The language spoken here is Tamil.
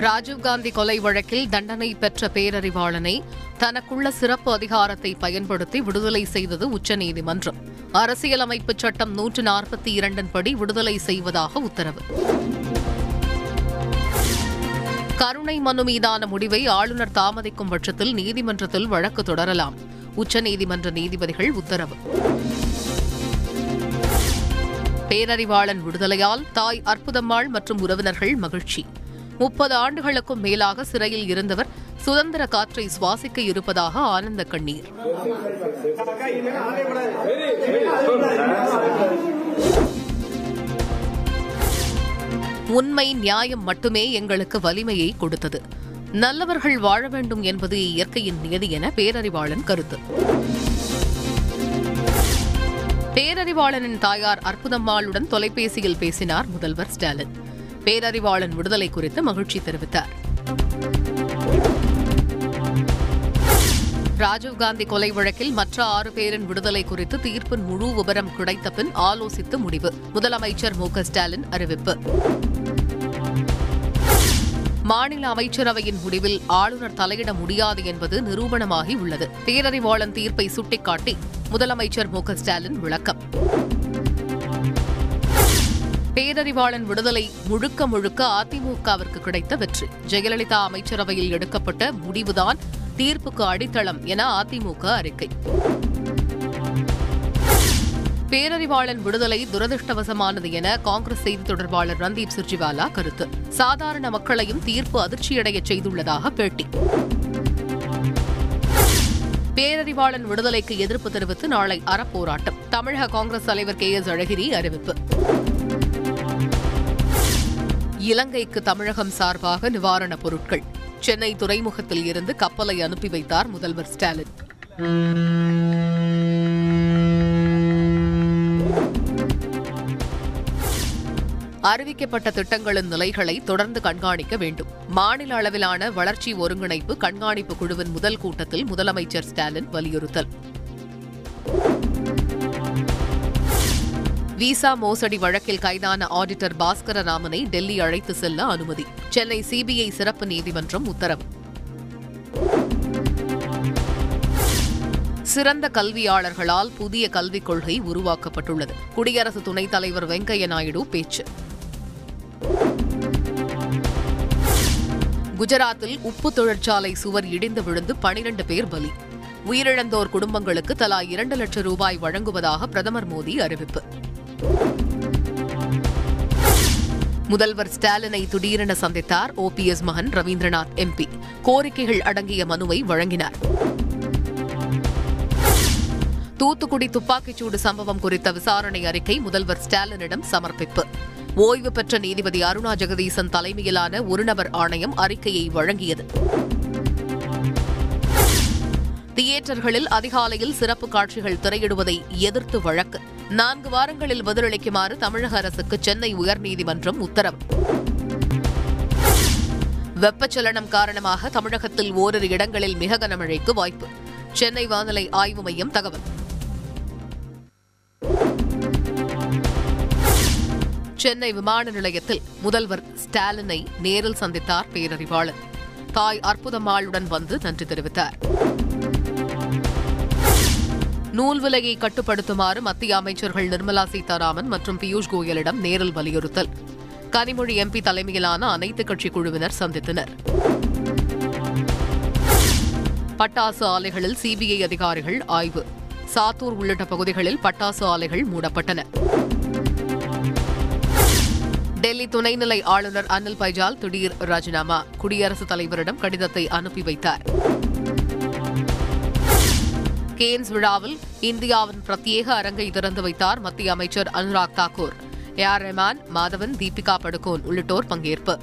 ராஜீவ்காந்தி கொலை வழக்கில் தண்டனை பெற்ற பேரறிவாளனை தனக்குள்ள சிறப்பு அதிகாரத்தை பயன்படுத்தி விடுதலை செய்தது உச்சநீதிமன்றம். அரசியலமைப்பு சட்டம் நூற்று நாற்பத்தி இரண்டின்படி விடுதலை செய்வதாக உத்தரவு. கருணை மனு மீதான முடிவை ஆளுநர் தாமதிக்கும் பட்சத்தில் நீதிமன்றத்தில் வழக்கு தொடரலாம். உச்சநீதிமன்ற நீதிபதிகள் உத்தரவு. பேரறிவாளன் விடுதலையால் தாய் அற்புதம்மாள் மற்றும் உறவினர்கள் மகிழ்ச்சி. முப்பது ஆண்டுகளுக்கும் மேலாக சிறையில் இருந்தவர் சுதந்திர காற்றை சுவாசிக்க இருப்பதாக ஆனந்த கண்ணீர். உண்மை நியாயம் மட்டுமே எங்களுக்கு வலிமையை கொடுத்தது. நல்லவர்கள் வாழ வேண்டும் என்பது இயற்கையின் நியதி என பேரறிவாளன் கருத்து. பேரறிவாளனின் தாயார் அற்புதம்மாளுடன் தொலைபேசியில் பேசினார் முதல்வர் ஸ்டாலின். பேரறிவாளன் விடுதலை குறித்து மகிழ்ச்சி தெரிவித்தார். ராஜீவ்காந்தி கொலை வழக்கில் மற்ற ஆறு பேரின் விடுதலை குறித்து தீர்ப்பின் முழு விவரம் கிடைத்த பின் ஆலோசித்து முடிவு. முதலமைச்சர் மு ஸ்டாலின் அறிவிப்பு. மாநில அமைச்சரவையின் முடிவில் ஆளுநர் தலையிட முடியாது என்பது நிரூபணமாகி உள்ளது. பேரறிவாளன் தீர்ப்பை சுட்டிக்காட்டி முதலமைச்சர் மு ஸ்டாலின் விளக்கம். பேரறிவாளன் விடுதலை முழுக்க முழுக்க அதிமுகவிற்கு கிடைத்த வெற்றி. ஜெயலலிதா அமைச்சரவையில் எடுக்கப்பட்ட முடிவுதான் தீர்ப்புக்கு அடித்தளம் என அதிமுக அறிக்கை. பேரறிவாளன் விடுதலை துரதிருஷ்டவசமானது என காங்கிரஸ் செய்தி தொடர்பாளர் ரந்தீப் சுர்ஜிவாலா கருத்து. சாதாரண மக்களையும் தீர்ப்பு அதிர்ச்சியடையச் செய்துள்ளதாக பேட்டி. பேரறிவாளன் விடுதலைக்கு எதிர்ப்பு தெரிவித்து நாளை அறப்போராட்டம். தமிழக காங்கிரஸ் தலைவர் கே எஸ் அழகிரி அறிவிப்பு. இலங்கைக்கு தமிழகம் சார்பாக நிவாரணப் பொருட்கள். சென்னை துறைமுகத்தில் இருந்து கப்பலை அனுப்பி வைத்தார் முதல்வர் ஸ்டாலின். அறிவிக்கப்பட்ட திட்டங்களின் நிலைகளை தொடர்ந்து கண்காணிக்க வேண்டும். மாநில அளவிலான வளர்ச்சி ஒருங்கிணைப்பு கண்காணிப்பு குழுவின் முதல் கூட்டத்தில் முதலமைச்சர் ஸ்டாலின் வலியுறுத்தல். விசா மோசடி வழக்கில் கைதான ஆடிட்டர் பாஸ்கர ராமனை டெல்லி அழைத்து செல்ல அனுமதி. சென்னை சிபிஐ சிறப்பு நீதிமன்றம் உத்தரவு. சிறந்த கல்வியாளர்களால் புதிய கல்விக் கொள்கை உருவாக்கப்பட்டுள்ளது. குடியரசு துணைத் தலைவர் வெங்கையா நாயுடு பேச்சு. குஜராத்தில் உப்பு தொழிற்சாலை சுவர் இடிந்து விழுந்து பனிரண்டு பேர் பலி. உயிரிழந்தோர் குடும்பங்களுக்கு தலா இரண்டு லட்சம் ரூபாய் வழங்குவதாக பிரதமர் மோடி அறிவிப்பு. முதல்வர் ஸ்டாலினை திடீரென சந்தித்தார் ஓபிஎஸ் மகன் ரவீந்திரநாத் எம்பி. கோரிக்கைகள் அடங்கிய மனுவை வழங்கினார். தூத்துக்குடி துப்பாக்கிச்சூடு சம்பவம் குறித்த விசாரணை அறிக்கை முதல்வர் ஸ்டாலினிடம் சமர்ப்பிப்பு. ஓய்வு பெற்ற நீதிபதி அருணா ஜெகதீசன் தலைமையிலான ஒருநபர் ஆணையம் அறிக்கையை வழங்கியது. தியேட்டர்களில் அதிகாலையில் சிறப்பு காட்சிகள் திரையிடுவதை எதிர்த்து வழக்கு. நான்கு வாரங்களில் பதிலளிக்குமாறு தமிழக அரசுக்கு சென்னை உயர்நீதிமன்றம் உத்தரவு. வெப்பச்சலனம் காரணமாக தமிழகத்தில் ஓரிரு இடங்களில் மிக கனமழைக்கு வாய்ப்பு. சென்னை வானிலை ஆய்வு மையம் தகவல். சென்னை விமான நிலையத்தில் முதல்வர் ஸ்டாலினை நேரில் சந்தித்தார் பேரறிவாளன் தாய் அற்புதம்மாளுடன் வந்து நன்றி தெரிவித்தார். நூல் விலையை கட்டுப்படுத்துமாறு மத்திய அமைச்சர்கள் நிர்மலா சீதாராமன் மற்றும் பியூஷ் கோயலிடம் நேரில் வலியுறுத்தல். கனிமொழி எம்பி தலைமையிலான அனைத்துக் கட்சி குழுவினர் சந்தித்தனர். பட்டாசு ஆலைகளில் சிபிஐ அதிகாரிகள் ஆய்வு. சாத்தூர் உள்ளிட்ட பகுதிகளில் பட்டாசு ஆலைகள் மூடப்பட்டன. டெல்லி துணைநிலை ஆளுநர் அனில் பைஜால் திடீர் ராஜினாமா. குடியரசுத் தலைவரிடம் கடிதத்தை அனுப்பி வைத்தார். கேன்ஸ் விழாவில் இந்தியாவின் பிரத்யேக அரங்கை திறந்து வைத்தார் மத்திய அமைச்சர் அனுராக் தாக்கூர். ஏ ஆர் ரஹ்மான் மாதவன் தீபிகா படுகோன் உள்ளிட்டோர் பங்கேற்பு.